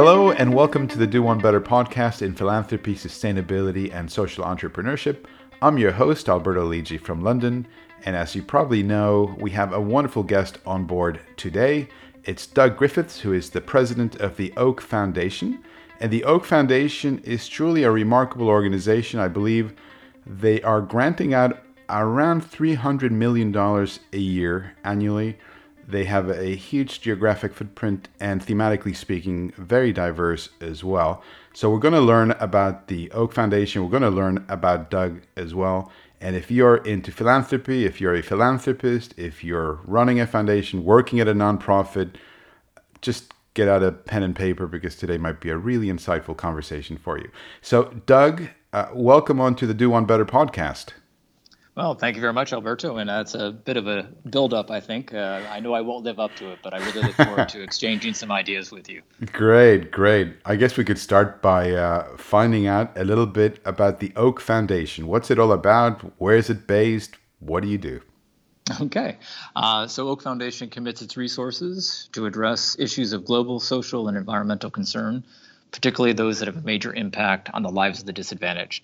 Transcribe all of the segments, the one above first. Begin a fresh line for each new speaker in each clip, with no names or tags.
Hello, and welcome to the Do One Better podcast in philanthropy, sustainability, and social entrepreneurship. I'm your host, Alberto Lidji from London, and as you probably know, we have a wonderful guest on board today. It's Doug Griffiths, who is the president of the Oak Foundation. And the Oak Foundation is truly a remarkable organization. I believe they are granting out around $300 million a year annually they have a huge geographic footprint and thematically speaking, very diverse as well. So we're going to learn about the Oak Foundation. We're going to learn about Doug as well. And if you're into philanthropy, if you're a philanthropist, if you're running a foundation, working at a nonprofit, just get out a pen and paper because today might be a really insightful conversation for you. So, Doug, uh, welcome on to the Do One Better podcast.
Well, thank you very much, Alberto. And that's a bit of a build-up, I think. Uh, I know I won't live up to it, but I really look forward to exchanging some ideas with you.
Great, great. I guess we could start by uh, finding out a little bit about the Oak Foundation. What's it all about? Where is it based? What do you do?
Okay. Uh, so, Oak Foundation commits its resources to address issues of global, social, and environmental concern, particularly those that have a major impact on the lives of the disadvantaged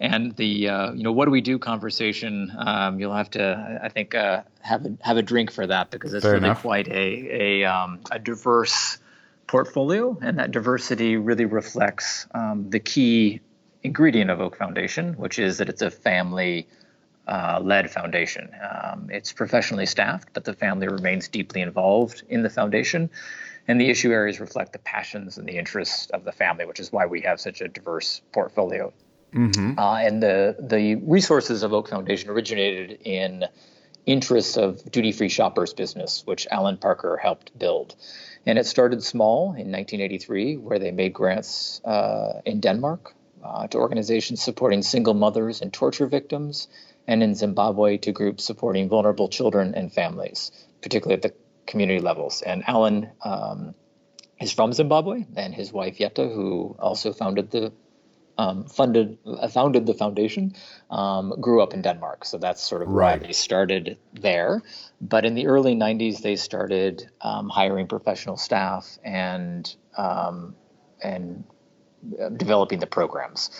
and the uh, you know what do we do conversation um, you'll have to i think uh, have a have a drink for that because it's Fair really enough. quite a a, um, a diverse portfolio and that diversity really reflects um, the key ingredient of oak foundation which is that it's a family uh, led foundation. Um, it's professionally staffed but the family remains deeply involved in the foundation. And the issue areas reflect the passions and the interests of the family which is why we have such a diverse portfolio Mm-hmm. Uh, and the the resources of Oak Foundation originated in interests of duty free shoppers business, which Alan Parker helped build. And it started small in 1983, where they made grants uh, in Denmark uh, to organizations supporting single mothers and torture victims, and in Zimbabwe to groups supporting vulnerable children and families, particularly at the community levels. And Alan um, is from Zimbabwe, and his wife Jette, who also founded the um, funded uh, founded the foundation um, grew up in Denmark, so that's sort of right. why they started there. But in the early '90s, they started um, hiring professional staff and um, and uh, developing the programs.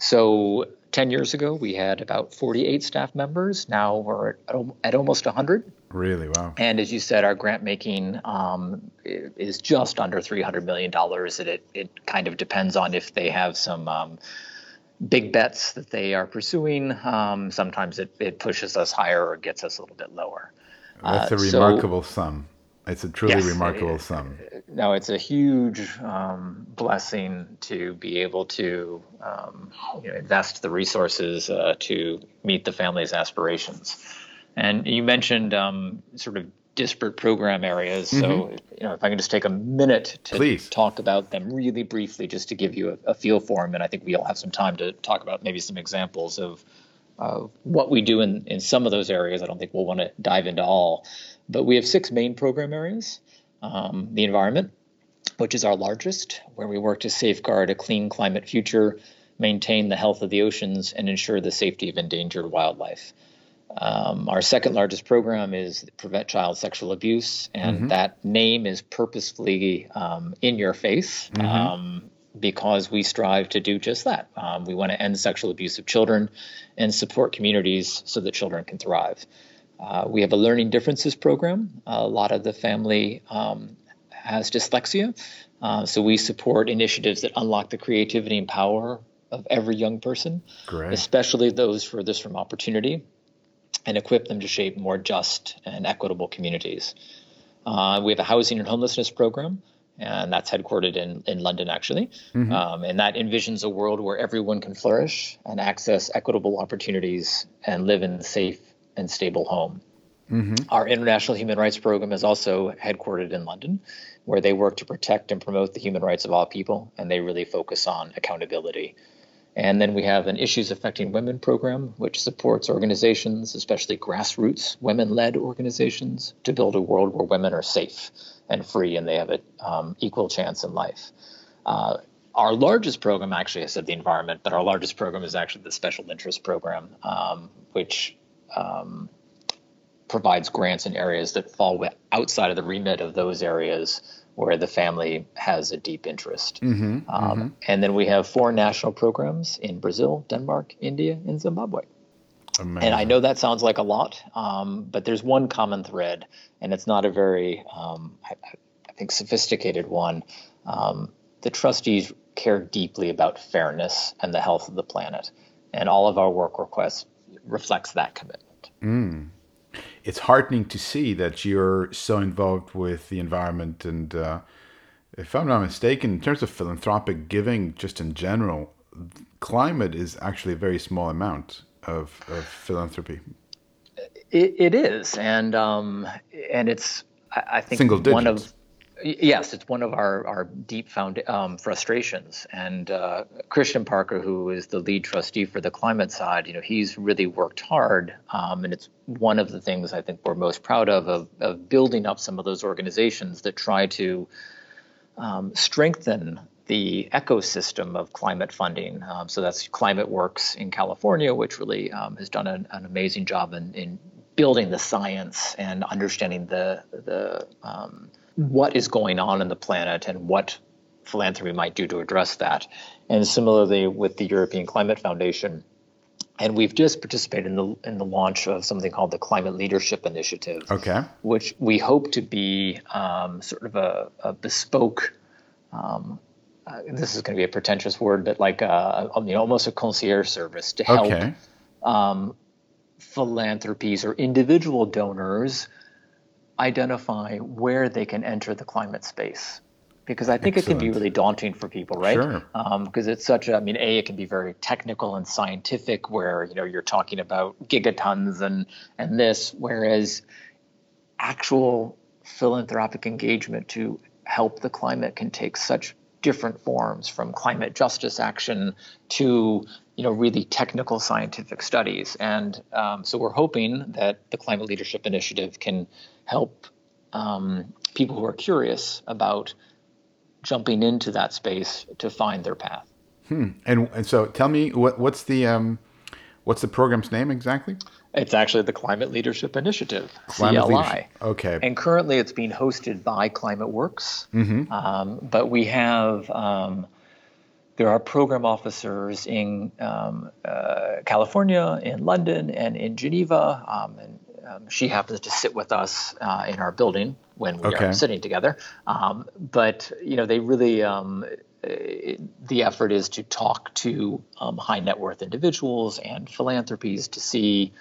So 10 years ago, we had about 48 staff members. Now we're at, at almost 100.
Really? Wow.
And as you said, our grant making um, is just under $300 million. And it, it kind of depends on if they have some um, big bets that they are pursuing. Um, sometimes it, it pushes us higher or gets us a little bit lower.
That's uh, a remarkable so, sum. It's a truly yes, remarkable it, sum.
No, it's a huge um, blessing to be able to um, you know, invest the resources uh, to meet the family's aspirations. And you mentioned um, sort of disparate program areas. Mm-hmm. So, you know, if I can just take a minute to Please. talk about them really briefly, just to give you a, a, feel for them, and I think we'll have some time to talk about maybe some examples of uh, what we do in, in some of those areas. I don't think we'll want to dive into all, but we have six main program areas um, the environment, which is our largest, where we work to safeguard a clean climate future, maintain the health of the oceans, and ensure the safety of endangered wildlife. Um, our second largest program is Prevent Child Sexual Abuse, and mm-hmm. that name is purposefully um, in your face. Mm-hmm. Um, because we strive to do just that. Um, we want to end sexual abuse of children and support communities so that children can thrive. Uh, we have a learning differences program. A lot of the family um, has dyslexia, uh, so we support initiatives that unlock the creativity and power of every young person, Great. especially those furthest from opportunity, and equip them to shape more just and equitable communities. Uh, we have a housing and homelessness program and that's headquartered in, in London, actually. Mm-hmm. Um, and that envisions a world where everyone can flourish and access equitable opportunities and live in safe and stable home. Mm-hmm. Our International Human Rights Program is also headquartered in London, where they work to protect and promote the human rights of all people, and they really focus on accountability. And then we have an Issues Affecting Women program, which supports organizations, especially grassroots women led organizations, to build a world where women are safe and free and they have an um, equal chance in life. Uh, our largest program, actually, I said the environment, but our largest program is actually the special interest program, um, which um, provides grants in areas that fall outside of the remit of those areas where the family has a deep interest. Mm-hmm, um, mm-hmm. And then we have four national programs in Brazil, Denmark, India, and Zimbabwe. Amazing. And I know that sounds like a lot, um, but there's one common thread, and it's not a very, um, I, I, think, sophisticated one. Um, the trustees care deeply about fairness and the health of the planet, and all of our work requests reflects that commitment.
Mm. It's heartening to see that you're so involved with the environment, and uh, if I'm not mistaken, in terms of philanthropic giving, just in general, climate is actually a very small amount of, of philanthropy.
It, it is, and um, and it's I, I think Single one of yes, it's one of our our deep found um, frustrations. And uh, Kristian Parker, who is the lead trustee for the climate side, you know, he's really worked hard, um, and it's one of the things I think we're most proud of, of of building up some of those organizations that try to um, strengthen the ecosystem of climate funding. Um, so that's Climate Works in California, which really um, has done an, an, amazing job in, in, building the science and understanding the the um, what is going on in the planet and what philanthropy might do to address that. And similarly with the European Climate Foundation. And we've just participated in the in the launch of something called the Climate Leadership Initiative,
okay.
which we hope to be um, sort of a, a bespoke um, uh, this is going to be a pretentious word, but like uh, you know, almost a concierge service to help okay. um, philanthropies or individual donors identify where they can enter the climate space. Because I think Excellent. it can be really daunting for people, right?
Sure.
Because um, it's such a, I mean, a it can be very technical and scientific, where you know you're talking about gigatons and and this, whereas actual philanthropic engagement to help the climate can take such different forms from climate justice action to you know really technical scientific studies and um, so we're hoping that the climate leadership initiative can help um, people who are curious about jumping into that space to find their path
hmm. and, and so tell me what, what's the um, what's the program's name exactly
it's actually the Climate Leadership Initiative, Climate CLI. Leadership.
Okay.
And currently it's being hosted by Climate Works. Mm-hmm. Um, but we have, um, there are program officers in um, uh, California, in London, and in Geneva. Um, and um, she happens to sit with us uh, in our building when we okay. are sitting together. Um, but, you know, they really, the effort is to talk to high net worth individuals and philanthropies to see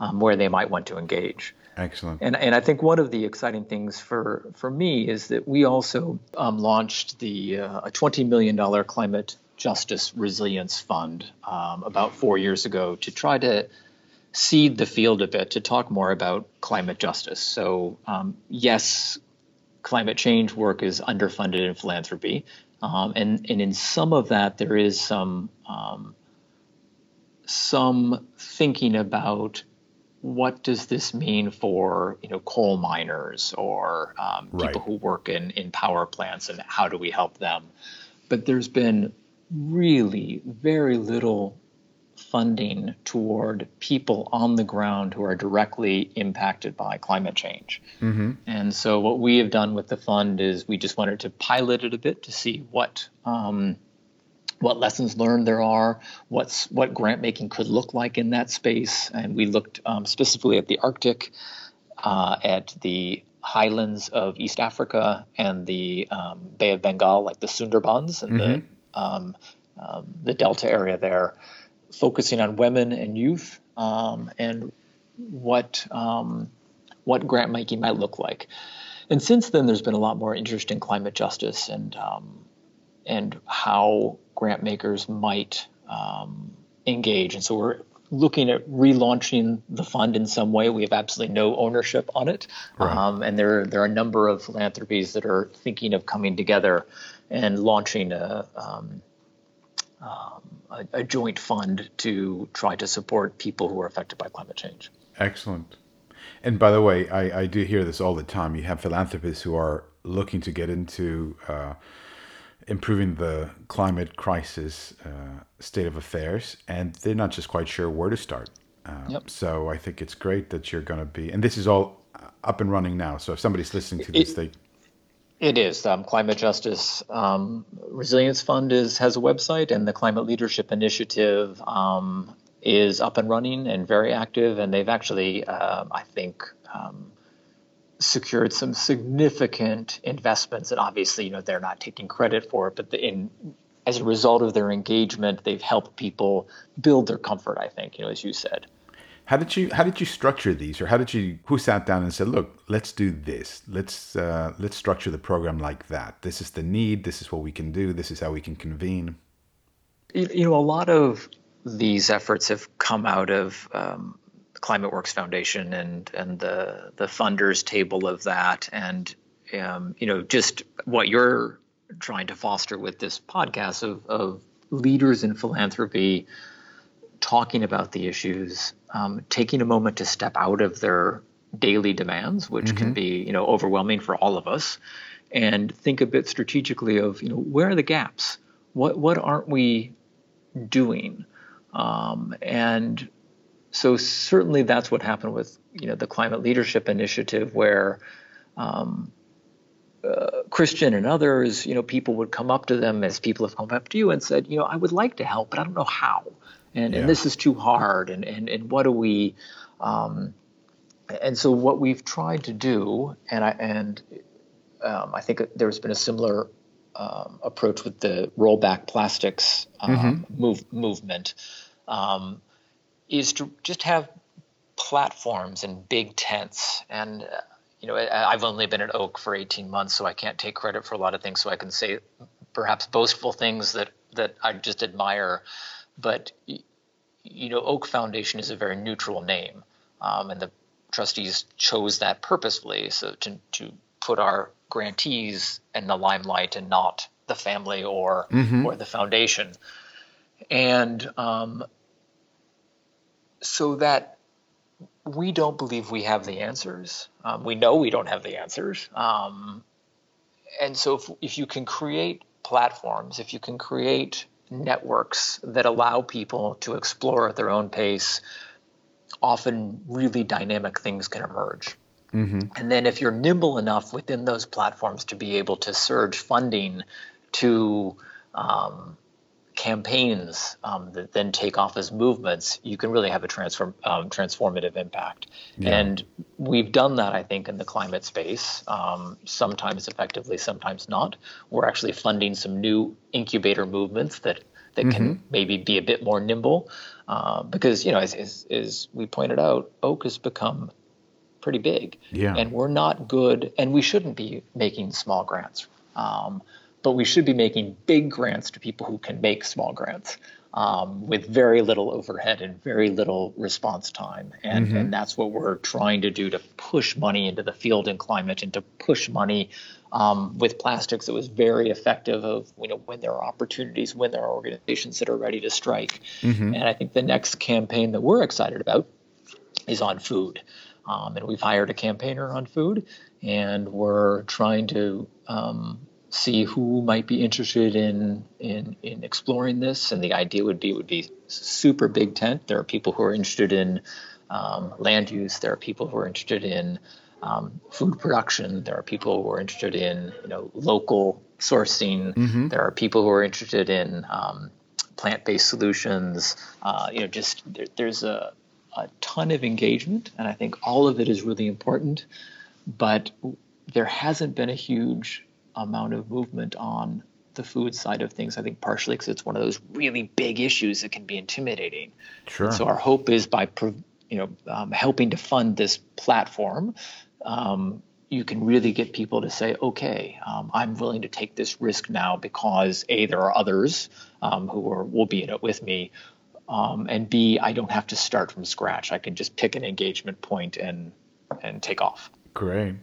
um, where they might want to engage.
Excellent.
And, and I think one of the exciting things for, for me is that we also um, launched the uh, a $20 million climate justice resilience fund um, about four years ago to try to seed the field a bit to talk more about climate justice. So, um, yes, climate change work is underfunded in philanthropy. Um, and, and in some of that, there is some um, some thinking about what does this mean for you know coal miners or um, right. people who work in, in power plants and how do we help them but there's been really very little funding toward people on the ground who are directly impacted by climate change mm-hmm. and so what we have done with the fund is we just wanted to pilot it a bit to see what um, what lessons learned there are, what's what grant making could look like in that space, and we looked um, specifically at the Arctic, uh, at the highlands of East Africa and the um, Bay of Bengal, like the Sundarbans and mm-hmm. the um, um, the Delta area there, focusing on women and youth um, and what um, what grant making might look like. And since then, there's been a lot more interest in climate justice and and how grant makers might um, engage. And so we're looking at relaunching the fund in some way. We have absolutely no ownership on it, right. um, and there there are a number of philanthropies that are thinking of coming together and launching a. Um, um, a, a joint fund to try to support people who are affected by climate change.
Excellent. And by the way, I, I do hear this all the time. You have philanthropists who are looking to get into uh, improving the climate crisis uh, state of affairs, and they're not just quite sure where to start. Um, yep. So I think it's great that you're going to be, and this is all up and running now. So if somebody's listening to this, it, they
it is. Um, Climate Justice um, Resilience Fund is has a website, and the Climate Leadership Initiative um, is up and running and very active. And they've actually, uh, I think, um, secured some significant investments. And obviously, you know, they're not taking credit for it, but in as a result of their engagement, they've helped people build their comfort. I think, you know, as you said.
How did you how did you structure these, or how did you who sat down and said, "Look, let's do this. Let's uh, let's structure the program like that. This is the need. This is what we can do. This is how we can convene."
You know, a lot of these efforts have come out of um, Climate Works Foundation and and the the funders table of that, and um, you know, just what you're trying to foster with this podcast of, of leaders in philanthropy talking about the issues, um, taking a moment to step out of their daily demands, which mm-hmm. can be you know overwhelming for all of us, and think a bit strategically of you know where are the gaps? What what aren't we doing? Um, and so certainly that's what happened with you know the climate leadership initiative where. Um, uh, Kristian and others, you know, people would come up to them as people have come up to you and said, you know, I would like to help, but I don't know how and, yeah. and this is too hard and, and, and what do we um, and so what we've tried to do and I and um, I think there's been a similar um, approach with the rollback plastics um, mm-hmm. move, movement um, is to just have platforms and big tents and uh, you know I've only been at Oak for 18 months so I can't take credit for a lot of things so I can say perhaps boastful things that that I just admire but you know, Oak Foundation is a very neutral name, um, and the trustees chose that purposefully, so to to put our grantees in the limelight and not the family or mm-hmm. or the foundation, and um, so that we don't believe we have the answers. Um, we know we don't have the answers, um, and so if, if you can create platforms, if you can create networks that allow people to explore at their own pace, often really dynamic things can emerge. Mm-hmm. And then, if you're nimble enough within those platforms to be able to surge funding to um, campaigns um, that then take off as movements, you can really have a transform, um, transformative impact. Yeah. And we've done that, I think, in the climate space, um, sometimes effectively, sometimes not. We're actually funding some new incubator movements that that mm-hmm. can maybe be a bit more nimble, uh, because you know, as, as, as we pointed out, oak has become pretty big,
yeah.
and we're not good, and we shouldn't be making small grants. Um, but we should be making big grants to people who can make small grants um, with very little overhead and very little response time. And, mm-hmm. and that's what we're trying to do to push money into the field and climate and to push money um, with plastics. It was very effective of you know when there are opportunities, when there are organizations that are ready to strike. Mm-hmm. And I think the next campaign that we're excited about is on food. Um, and we've hired a campaigner on food, and we're trying to um, see who might be interested in, in in exploring this. And the idea would be would be super big tent. There are people who are interested in um, land use. There are people who are interested in um, food production. There are people who are interested in you know local sourcing. Mm-hmm. There are people who are interested in um, plant-based solutions. Uh, you know, just there, there's a a ton of engagement, and I think all of it is really important. But there hasn't been a huge amount of movement on the food side of things. I think partially because it's one of those really big issues that can be intimidating.
Sure.
so our hope is by you know um, helping to fund this platform, um, you can really get people to say, okay, um, I'm willing to take this risk now because a there are others um, who are, will be in it with me. Um, and B, I don't have to start from scratch. I can just pick an engagement point and and take off.
Great.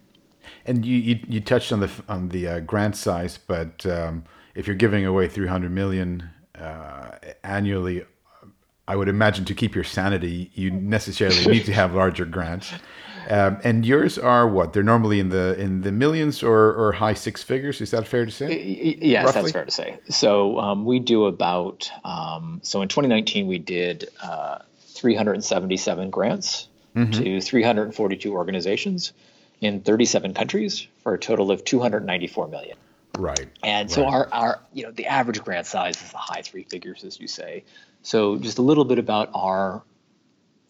And you, you, you touched on the on the uh, grant size, but um, if you're giving away 300 million uh, annually, I would imagine to keep your sanity, you necessarily need to have larger grants. Um, and yours are what? They're normally in the in the millions or, or high six figures. Is that fair to say?
Yes, Roughly? that's fair to say. So um, we do about um, so in 2019 we did uh, 377 grants mm-hmm. to 342 organizations in 37 countries for a total of 294 million.
Right.
And so
right.
our, our, you know, the average grant size is the high three figures, as you say. So just a little bit about our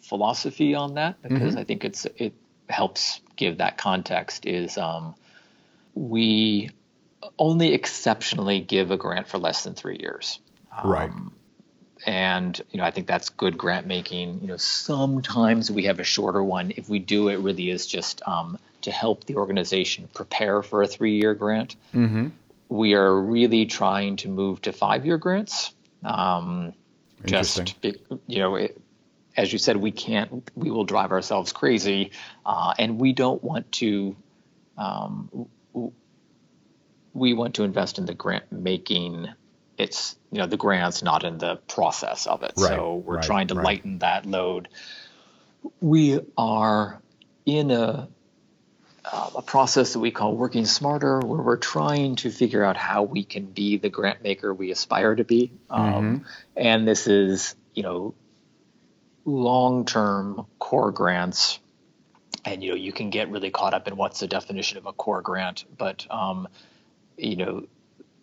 philosophy on that, because mm-hmm. I think it's it helps give that context. Is um, we only exceptionally give a grant for less than three years.
Um, right.
And you know, I think that's good grant making. You know, sometimes we have a shorter one. If we do, it really is just um, to help the organization prepare for a three-year grant.
Mm-hmm.
We are really trying to move to five-year grants. Um, just you know, it, as you said, we can't. We will drive ourselves crazy, uh, and we don't want to. Um, we want to invest in the grant making. It's you know the grants, not in the process of it.
Right,
so we're
right,
trying to
right.
lighten that load. We are in a uh, a process that we call working smarter, where we're trying to figure out how we can be the grant maker we aspire to be. Um,
mm-hmm.
And this is, you know, long-term core grants. And you know, you can get really caught up in what's the definition of a core grant, but um, you know,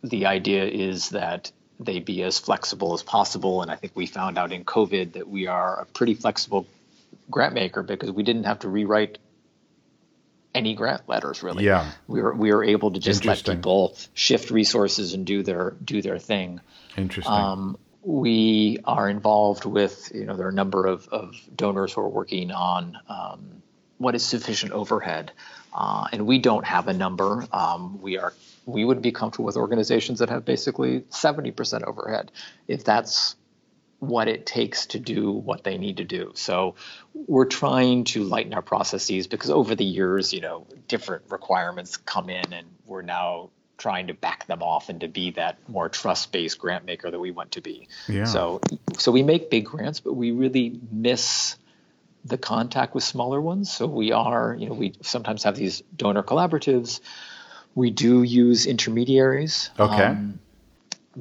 the idea is that they be as flexible as possible. And I think we found out in COVID that we are a pretty flexible grant maker because we didn't have to rewrite any grant letters really.
Yeah.
We were we were able to just let people shift resources and do their do their thing.
Interesting.
Um, we are involved with you know there are a number of, of donors who are working on um, what is sufficient overhead, uh, and we don't have a number. Um, we are we would be comfortable with organizations that have basically 70% overhead. If that's what it takes to do what they need to do. So we're trying to lighten our processes because over the years, you know, different requirements come in and we're now trying to back them off and to be that more trust-based grant maker that we want to be.
Yeah.
So so we make big grants, but we really miss the contact with smaller ones. So we are, you know, we sometimes have these donor collaboratives. We do use intermediaries.
Okay.
Um,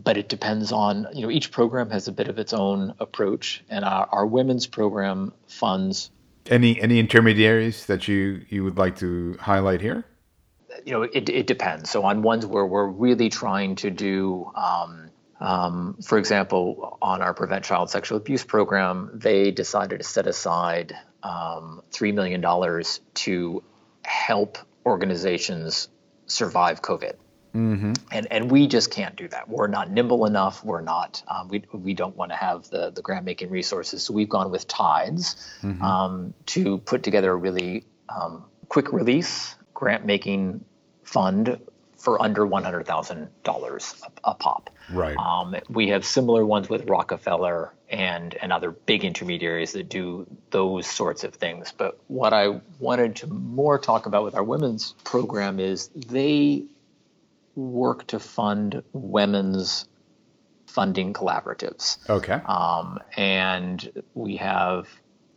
but it depends on you know each program has a bit of its own approach and our, our women's program funds.
Any any intermediaries that you you would like to highlight here?
You know it, it depends. So on ones where we're really trying to do um, um, for example on our prevent child sexual abuse program they decided to set aside um, $3 million to help organizations survive covid
Mm-hmm.
And and we just can't do that. We're not nimble enough. We're not. Um, we we don't want to have the the grant making resources. So we've gone with Tides
mm-hmm.
um, to put together a really um, quick release grant making fund for under one hundred thousand dollars a pop.
Right.
Um, we have similar ones with Rockefeller and and other big intermediaries that do those sorts of things. But what I wanted to more talk about with our women's program is they work to fund women's funding collaboratives.
Okay.
Um, and we have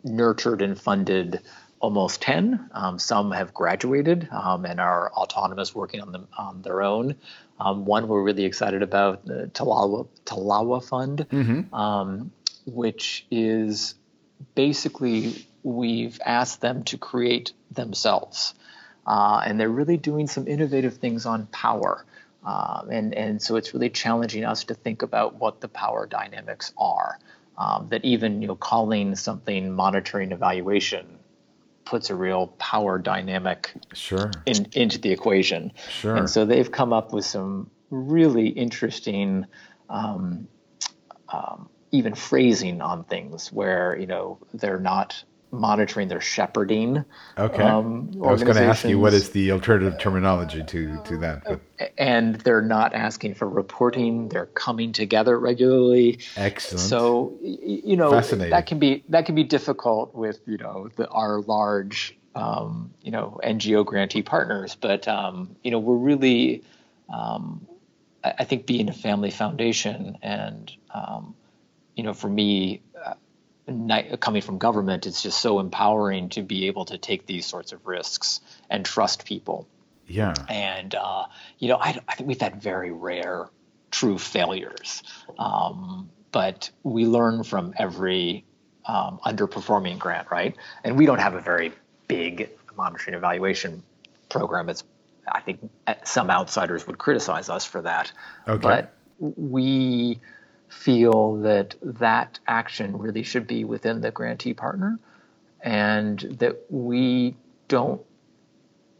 nurtured and funded almost 10. Um, some have graduated um, and are autonomous, working on them on their own. Um, one we're really excited about, the Talawa, Talawa Fund,
mm-hmm.
Um, which is basically we've asked them to create themselves. Uh, and they're really doing some innovative things on power. Um, and, and so it's really challenging us to think about what the power dynamics are. Um, that even you know calling something monitoring evaluation puts a real power dynamic
sure.
in, into the equation.
Sure.
And so they've come up with some really interesting um, um even phrasing on things where you know they're not monitoring their shepherding.
Okay.
Um,
I was going to ask you what is the alternative terminology to to that. But.
And they're not asking for reporting. They're coming together regularly.
Excellent.
So you know that can be that can be difficult with you know the, our large um, you know NGO grantee partners, but um, you know we're really um, I, think being a family foundation and um, you know for me coming from government, it's just so empowering to be able to take these sorts of risks and trust people.
Yeah.
And, uh, you know, I, I, think we've had very rare true failures. Um, but we learn from every um, underperforming grant, right? And we don't have a very big monitoring evaluation program. It's I think some outsiders would criticize us for that,
okay.
but we feel that that action really should be within the grantee partner, and that we don't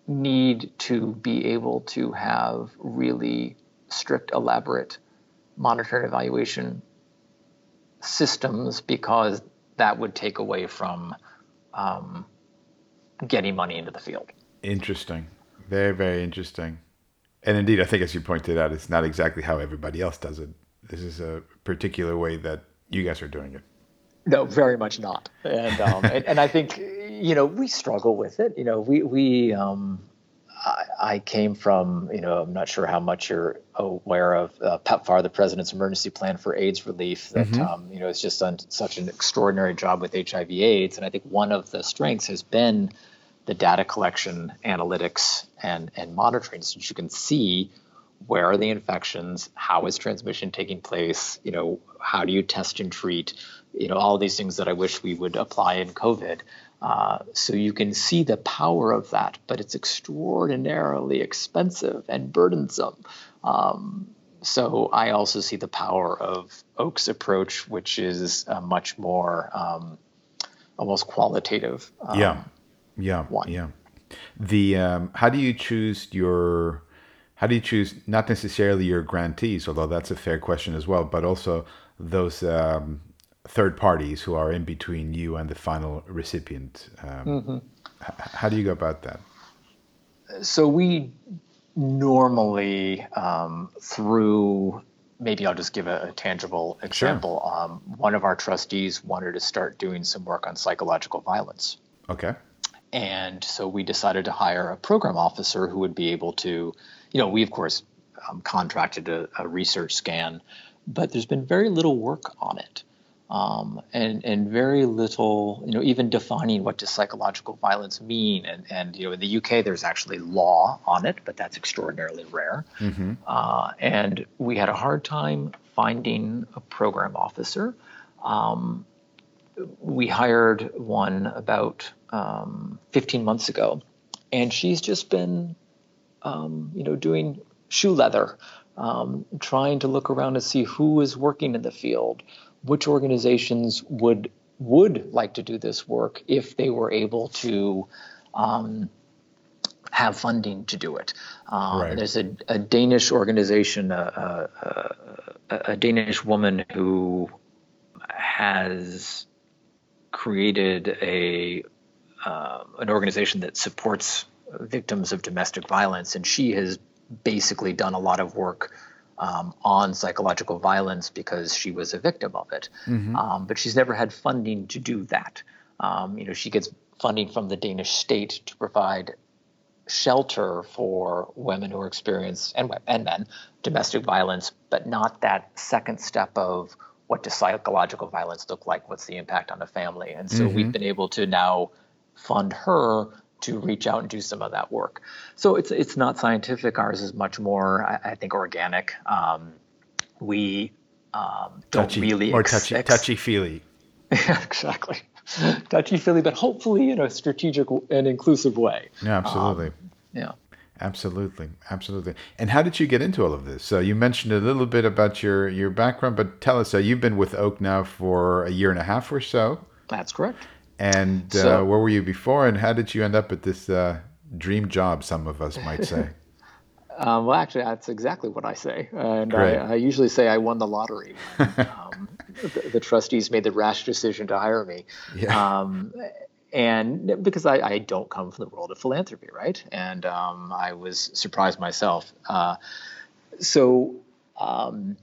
need to be able to have really strict, elaborate monitoring evaluation systems because that would take away from um, getting money into the field.
Interesting. Very, very interesting. And indeed, I think as you pointed out, it's not exactly how everybody else does it. This is a particular way that you guys are doing it.
No, very much not. And um, and, and, I think you know we struggle with it. You know, we we um, I, I, came from you know I'm not sure how much you're aware of uh, PEPFAR, the President's Emergency Plan for AIDS Relief. That mm-hmm. um, you know has just done such an extraordinary job with HIV/AIDS, and I think one of the strengths has been the data collection, analytics, and and monitoring, so you can see where are the infections, how is transmission taking place, you know, how do you test and treat, you know, all these things that I wish we would apply in COVID. Uh, so you can see the power of that, but it's extraordinarily expensive and burdensome. Um, so I also see the power of Oak's approach, which is much more um, almost qualitative.
Um, yeah, yeah, one. yeah. The um, how do you choose your how do you choose not necessarily your grantees, although that's a fair question as well, but also those um, third parties who are in between you and the final recipient. Um, mm-hmm. how do you go about that?
So we normally um, through maybe I'll just give a, a tangible example. Sure. Um, one of our trustees wanted to start doing some work on psychological violence.
Okay.
And so we decided to hire a program officer who would be able to, you know, we of course um, contracted a, a research scan, but there's been very little work on it um, and and very little, you know, even defining what does psychological violence mean. And and you know, in the UK, there's actually law on it, but that's extraordinarily rare. Mm-hmm. Uh, and we had a hard time finding a program officer. Um, we hired one about um, 15 months ago, and she's just been, um, you know, doing shoe leather, um, trying to look around to see who is working in the field, which organizations would would like to do this work if they were able to um, have funding to do it. Uh, right. There's a, a, Danish organization, a, a, a, Danish woman who has created a uh, an organization that supports victims of domestic violence, and she has basically done a lot of work um, on psychological violence because she was a victim of it. Mm-hmm. Um, but she's never had funding to do that. Um, you know, she gets funding from the Danish state to provide shelter for women who experience and and men domestic violence, but not that second step of what does psychological violence look like? What's the impact on a family? And so mm-hmm. we've been able to now fund her to reach out and do some of that work. So it's it's not scientific. Ours is much more, I, I think, organic. Um, we um, don't
touchy,
really
more touchy, ex- touchy feely.
yeah, exactly. touchy feely, but hopefully in a strategic and inclusive way.
Yeah, absolutely.
Um, yeah.
Absolutely, absolutely. And how did you get into all of this? So you mentioned a little bit about your your background, but tell us. So you've been with Oak now for a year and a half or so.
That's correct.
And so, uh, where were you before, and how did you end up at this uh, dream job? Some of us might say.
um, well, actually, that's exactly what I say, and I, I, usually say I won the lottery. um, the, the, trustees made the rash decision to hire me. Yeah. Um, and because I, I, don't come from the world of philanthropy, right? And um, I was surprised myself. Uh, so, um,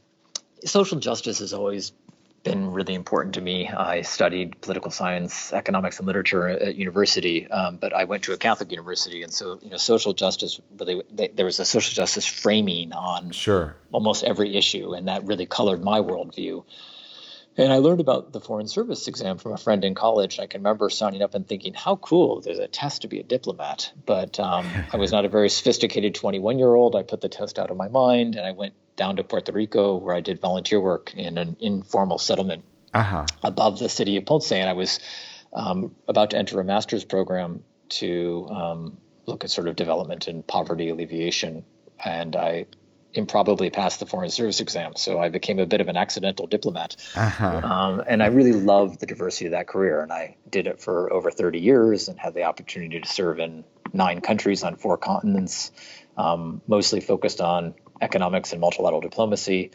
social justice has always been really important to me. I studied political science, economics, and literature at university, um, but I went to a Catholic university, and so you know, social justice really they, there was a social justice framing on
sure
almost every issue, and that really colored my worldview. And I learned about the Foreign Service exam from a friend in college. I can remember signing up and thinking, how cool, there's a test to be a diplomat. But um, I was not a very sophisticated 21 year old. I put the test out of my mind and I went down to Puerto Rico where I did volunteer work in an informal settlement uh-huh. above the city of Ponce, and I was um, about to enter a master's program to um, look at sort of development and poverty alleviation, and I improbably passed the foreign service exam, so I became a bit of an accidental diplomat. Uh-huh. Um, and I really loved the diversity of that career, and I did it for over 30 years and had the opportunity to serve in nine countries on four continents, um, mostly focused on economics and multilateral diplomacy.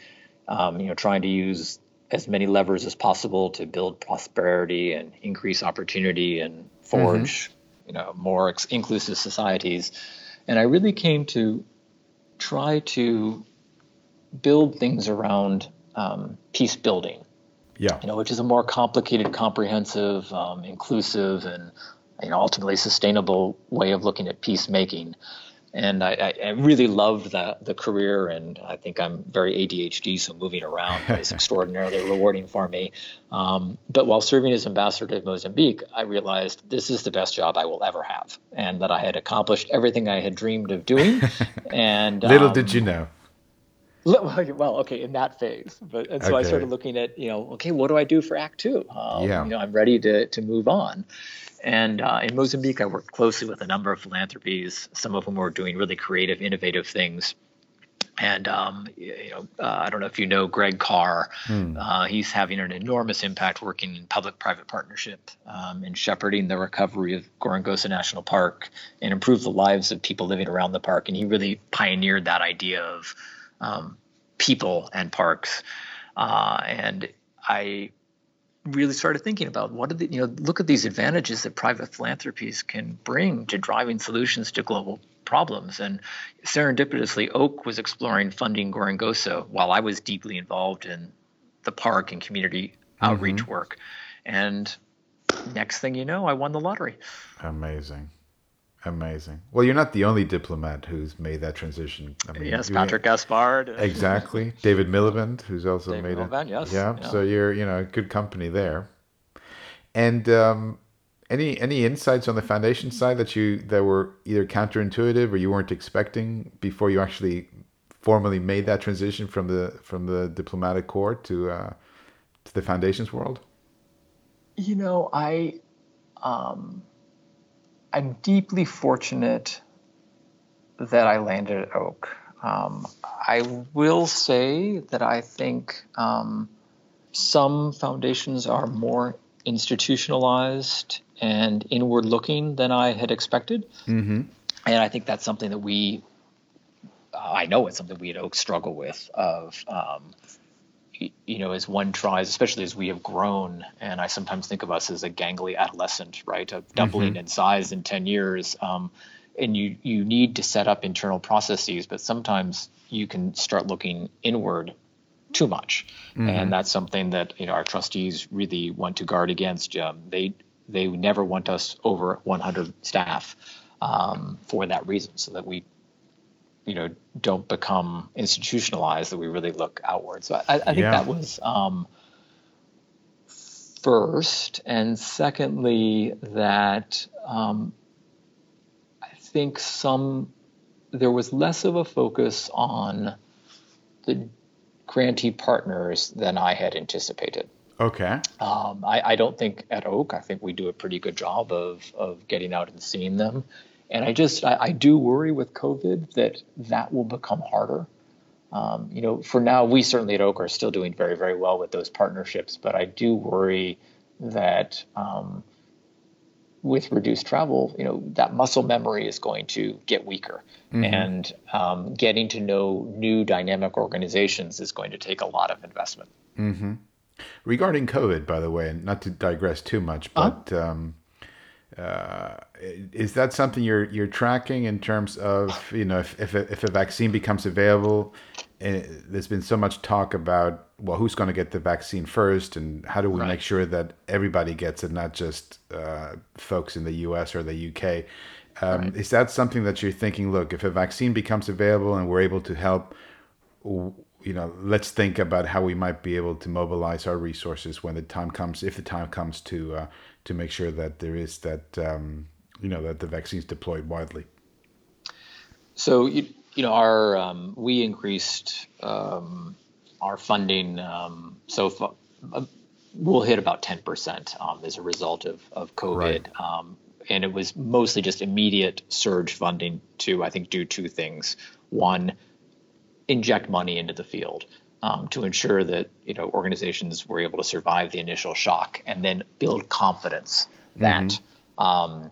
Um, you know, trying to use as many levers as possible to build prosperity and increase opportunity and forge, mm-hmm. you know, more ex- inclusive societies. And I really came to try to build things around um, peace building.
Yeah.
You know, which is a more complicated, comprehensive, um, inclusive, and you know, ultimately sustainable way of looking at peacemaking. And I, I, really loved the, the career, and I think I'm very ADHD, so moving around is extraordinarily rewarding for me. Um, but while serving as ambassador to Mozambique, I realized this is the best job I will ever have, and that I had accomplished everything I had dreamed of doing. and
little um, did you know.
Well, okay, in that phase, but and so okay. I started looking at, you know, okay, what do I do for Act Two? Um, yeah. You know, I'm ready to to move on. And uh, in Mozambique, I worked closely with a number of philanthropies, some of whom were doing really creative, innovative things. And um, you know, uh, I don't know if you know Greg Carr. Hmm. Uh, he's having an enormous impact working in public-private partnership um, and shepherding the recovery of Gorongosa National Park and improve the lives of people living around the park. And he really pioneered that idea of um, people and parks. Uh, and I really started thinking about what are the you know look at these advantages that private philanthropies can bring to driving solutions to global problems and serendipitously oak was exploring funding gorongosa while i was deeply involved in the park and community mm-hmm. outreach work and next thing you know i won the lottery
amazing Amazing. Well, you're not the only diplomat who's made that transition.
I mean, yes, Patrick Gaspard.
Exactly. David Miliband, who's also
David
made
Miliband, it. Yes.
Yeah, yeah, So you're, you know, good company there. And um, any any insights on the foundation side that you that were either counterintuitive or you weren't expecting before you actually formally made that transition from the from the diplomatic corps to uh, to the foundations world?
You know, I. Um, I'm deeply fortunate that I landed at Oak. Um, I will say that I think um, some foundations are more institutionalized and inward looking than I had expected. Mm-hmm. And I think that's something that we, I know it's something we at Oak struggle with of um, you know, as one tries, especially as we have grown, and I sometimes think of us as a gangly adolescent, right, of doubling mm-hmm. in size in 10 years. Um, and you, you need to set up internal processes, but sometimes you can start looking inward too much. Mm-hmm. And that's something that, you know, our trustees really want to guard against. Um, they, they never want us over 100 staff um, for that reason, so that we you know don't become institutionalized that we really look outward. So i, I think yeah. that was um, first. And secondly that um, i think some there was less of a focus on the grantee partners than i had anticipated.
Okay.
Um, I, I don't think at oak i think we do a pretty good job of of getting out and seeing them and I just I, I do worry with COVID that that will become harder. Um, you know, for now, we certainly at Oak are still doing very, very well with those partnerships, but I do worry that um, with reduced travel, you know, that muscle memory is going to get weaker, mm-hmm. and um, getting to know new dynamic organizations is going to take a lot of investment.
Mm-hmm. Regarding COVID, by the way, and not to digress too much, but uh-huh. um, uh, is that something you're you're tracking in terms of you know if if a, if a vaccine becomes available? Uh, there's been so much talk about well, who's going to get the vaccine first, and how do we right. make sure that everybody gets it, not just uh, folks in the U.S. or the U.K. Um, right. Is that something that you're thinking? Look, if a vaccine becomes available and we're able to help, you know, let's think about how we might be able to mobilize our resources when the time comes, if the time comes to uh, to make sure that there is that um, you know that the vaccine is deployed widely.
So you, you know our um, we increased um, our funding um, so far, uh, we'll hit about 10% um, as a result of, of COVID. Right. Um, and it was mostly just immediate surge funding to, I think, do two things. One, inject money into the field um, to ensure that you know organizations were able to survive the initial shock and then build confidence that. Mm-hmm. Um,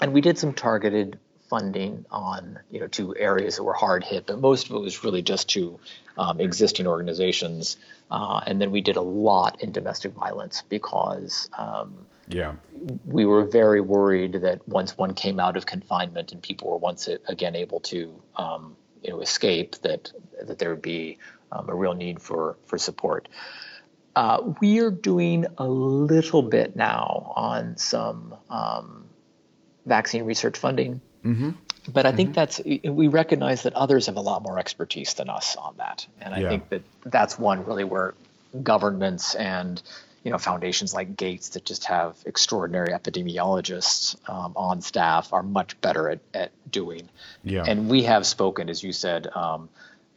and we did some targeted funding on you know to areas that were hard hit, but most of it was really just to um, existing organizations. Uh, and then we did a lot in domestic violence because um,
yeah,
we were very worried that once one came out of confinement and people were once again able to um, you know escape, that that there would be um, a real need for for support. Uh, we are doing a little bit now on some um, vaccine research funding.
Mm-hmm.
But I think mm-hmm. that's we recognize that others have a lot more expertise than us on that, and I yeah. think that that's one really where governments and you know foundations like Gates that just have extraordinary epidemiologists um, on staff are much better at, at doing.
Yeah.
And we have spoken, as you said. Um,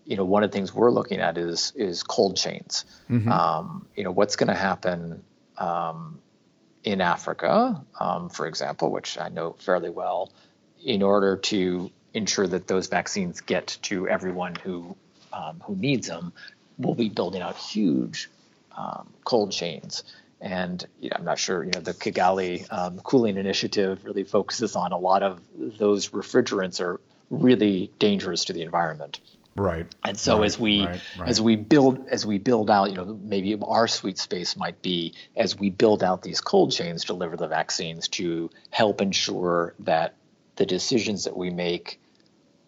you know, one of the things we're looking at is is cold chains. Mm-hmm. Um, you know, what's going to happen um, in Africa, um, for example, which I know fairly well, in order to ensure that those vaccines get to everyone who um, who needs them, we'll be building out huge um, cold chains. And you know, I'm not sure, you know, the Kigali um, cooling initiative really focuses on a lot of those refrigerants are really dangerous to the environment.
Right.
And so
right,
as we
right, right.
as we build as we build out, you know, maybe our sweet space might be as we build out these cold chains, to deliver the vaccines to help ensure that the decisions that we make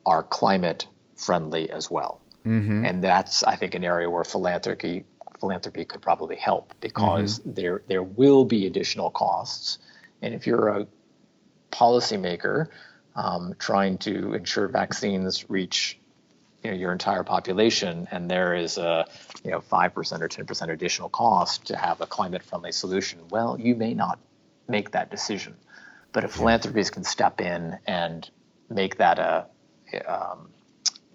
are climate friendly as well.
Mm-hmm.
And that's, I think, an area where philanthropy philanthropy could probably help because mm-hmm. there there will be additional costs. And if you're a policymaker um, trying to ensure vaccines reach you know, your entire population, and there is a you know five percent or ten percent additional cost to have a climate friendly solution, well, you may not make that decision. But if philanthropies can step in and make that a, um,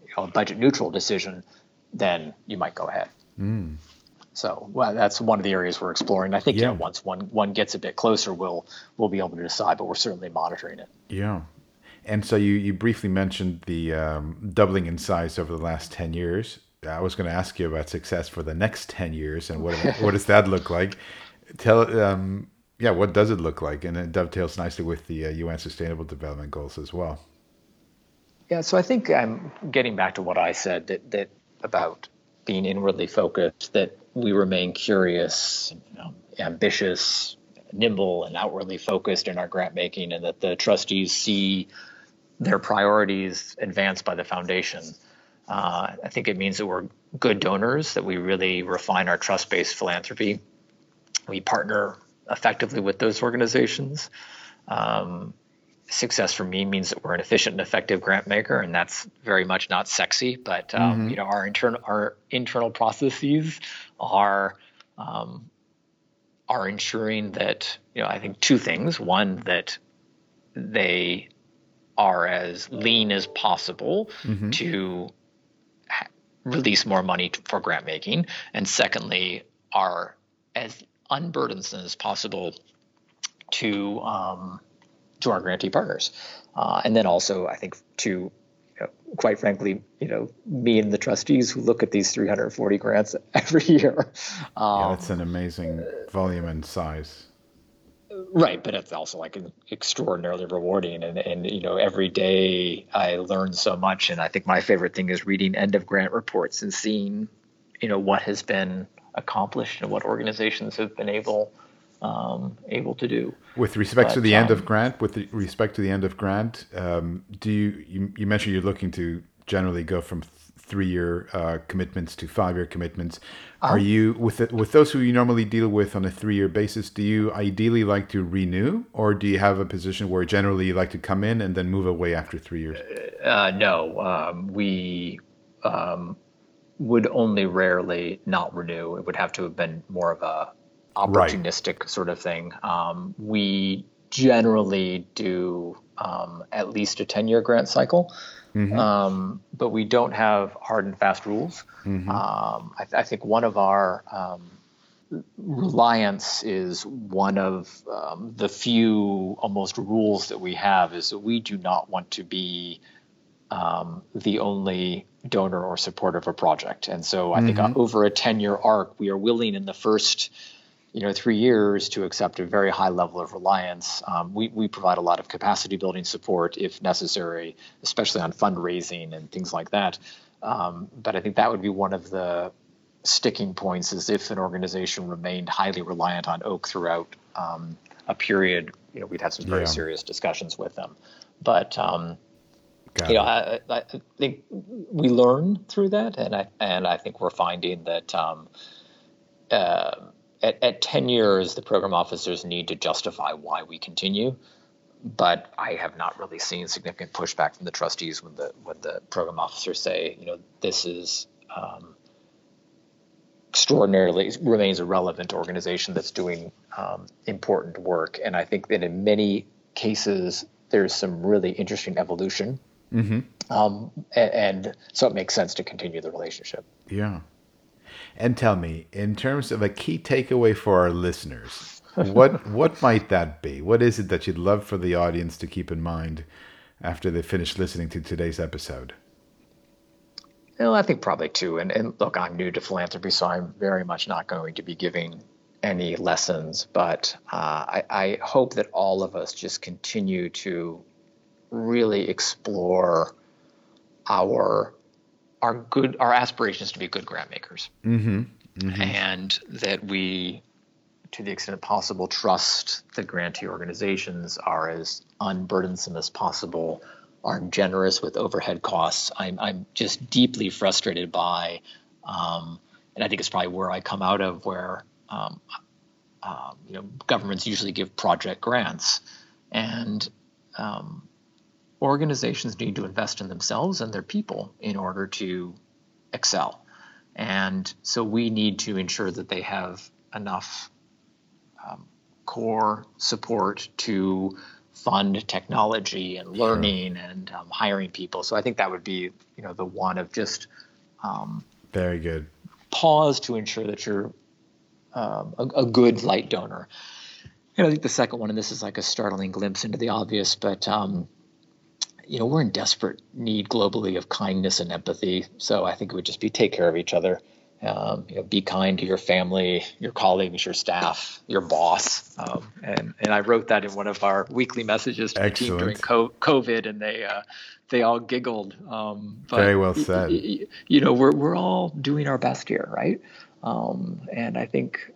you know, a budget neutral decision, then you might go ahead.
Mm.
So well, that's one of the areas we're exploring. I think yeah. you know, once one one gets a bit closer, we'll we'll be able to decide. But we're certainly monitoring it.
Yeah. And so you, you briefly mentioned the um, doubling in size over the last 10 years. I was going to ask you about success for the next 10 years and what, what does that look like? Tell, um, yeah, what does it look like? And it dovetails nicely with the uh, UN Sustainable Development Goals as well.
Yeah, so I think I'm getting back to what I said that, that about being inwardly focused, that we remain curious, you know, ambitious, nimble, and outwardly focused in our grant making, and that the trustees see their priorities advanced by the foundation. Uh, I think it means that we're good donors, that we really refine our trust based philanthropy. We partner effectively with those organizations. Um, success for me means that we're an efficient and effective grant maker, and that's very much not sexy. But um, mm-hmm. you know, our internal our internal processes are um, are ensuring that you know I think two things. One that they are as lean as possible mm-hmm. to ha- release more money to, for grant making, and secondly are as unburdensome as possible to um, to our grantee partners, uh, and then also I think to you know, quite frankly, you know, me and the trustees who look at these 340 grants every year.
Um, yeah, that's an amazing volume and size.
Right, but it's also like extraordinarily rewarding, and and you know every day I learn so much, and I think my favorite thing is reading end of grant reports and seeing, you know, what has been accomplished and what organizations have been able um, able to do.
With respect but, to the um, end of grant, with respect to the end of grant, um, do you, you, you mentioned you're looking to generally go from three year uh, commitments to five year commitments. Are um, you with the, with those who you normally deal with on a three year basis? Do you ideally like to renew, or do you have a position where generally you like to come in and then move away after three years?
Uh, no, um, we um, would only rarely not renew. It would have to have been more of a opportunistic right. sort of thing. Um, we generally do um, at least a 10 year grant cycle. Mm-hmm. Um, but we don't have hard and fast rules. Mm-hmm. Um, I, th- I, think one of our um, reliance is one of um, the few almost rules that we have is that we do not want to be um, the only donor or supporter of a project. And so I mm-hmm. think over a 10 year arc, we are willing in the first you know, three years to accept a very high level of reliance. Um, we, we provide a lot of capacity building support if necessary, especially on fundraising and things like that. Um, but I think that would be one of the sticking points is if an organization remained highly reliant on Oak throughout um, a period, you know, we'd have some very yeah. serious discussions with them. But um, you know, I, I, think we learn through that, and I and I think we're finding that um, uh, at, at ten years, the program officers need to justify why we continue. But I have not really seen significant pushback from the trustees when the when the program officers say, you know, this is um, extraordinarily remains a relevant organization that's doing um, important work. And I think that in many cases, there's some really interesting evolution. Mm-hmm. Um, and, and, so it makes sense to continue the relationship.
Yeah. And tell me, in terms of a key takeaway for our listeners, what what might that be? What is it that you'd love for the audience to keep in mind after they finish listening to today's episode?
Well, I think probably two. And, and look, I'm new to philanthropy, so I'm very much not going to be giving any lessons. But uh, I, I hope that all of us just continue to really explore our our good our aspirations to be good grant makers, mm-hmm. Mm-hmm. and that we, to the extent possible, trust the grantee organizations are as unburdensome as possible are generous with overhead costs. I'm, I'm just deeply frustrated by, um, and I think it's probably where I come out of, where um, uh, you know governments usually give project grants, and um, organizations need to invest in themselves and their people in order to excel. And so we need to ensure that they have enough um, core support to fund technology and learning sure. and um, hiring people. So I think that would be, you know, the one of just
um, very good
pause to ensure that you're um, a, a, good light donor. And I think the second one, and this is like a startling glimpse into the obvious, but um, you know, we're in desperate need globally of kindness and empathy. So I think it would just be take care of each other. Um, you know, be kind to your family, your colleagues, your staff, your boss. Um, and and I wrote that in one of our weekly messages to Excellent. the team during COVID, and they uh, they all giggled. Um,
but, Very well said.
You, you know, we're we're all doing our best here, right? Um, and I think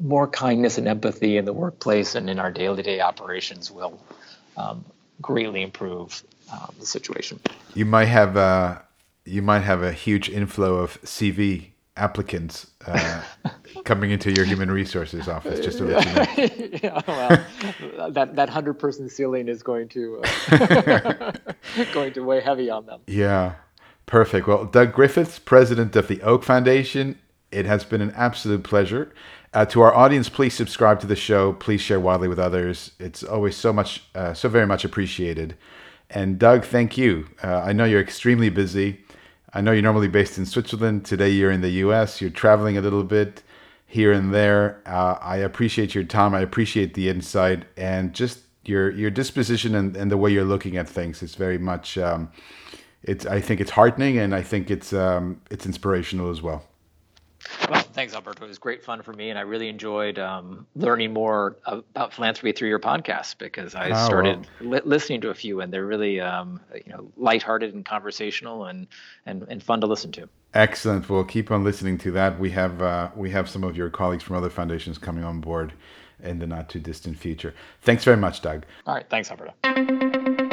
more kindness and empathy in the workplace and in our daily day operations will um, greatly improve um, the situation.
You might have uh, you might have a huge inflow of CV applicants uh, coming into your human resources office. Just to let you know. yeah,
well, that that hundred person ceiling is going to uh, going to weigh heavy on them.
Yeah, perfect. Well, Doug Griffiths, president of the Oak Foundation. It has been an absolute pleasure. Uh, to our audience, please subscribe to the show. Please share widely with others. It's always so much, uh, so very much appreciated. And Doug, thank you. Uh, I know you're extremely busy. I know you're normally based in Switzerland. Today you're in the US. You're traveling a little bit here and there. Uh, I appreciate your time. I appreciate the insight and just your your disposition and, and the way you're looking at things. It's very much. Um, it's. I think it's heartening, and I think it's um, it's inspirational as well.
Well, thanks, Alberto. It was great fun for me, and I really enjoyed um, learning more about philanthropy through your podcast because I oh, started well. li- listening to a few, and they're really, um, you know, lighthearted and conversational, and, and and fun to listen to.
Excellent. We'll keep on listening to that. We have uh, we have some of your colleagues from other foundations coming on board in the not too distant future. Thanks very much, Doug.
All right. Thanks, Alberto.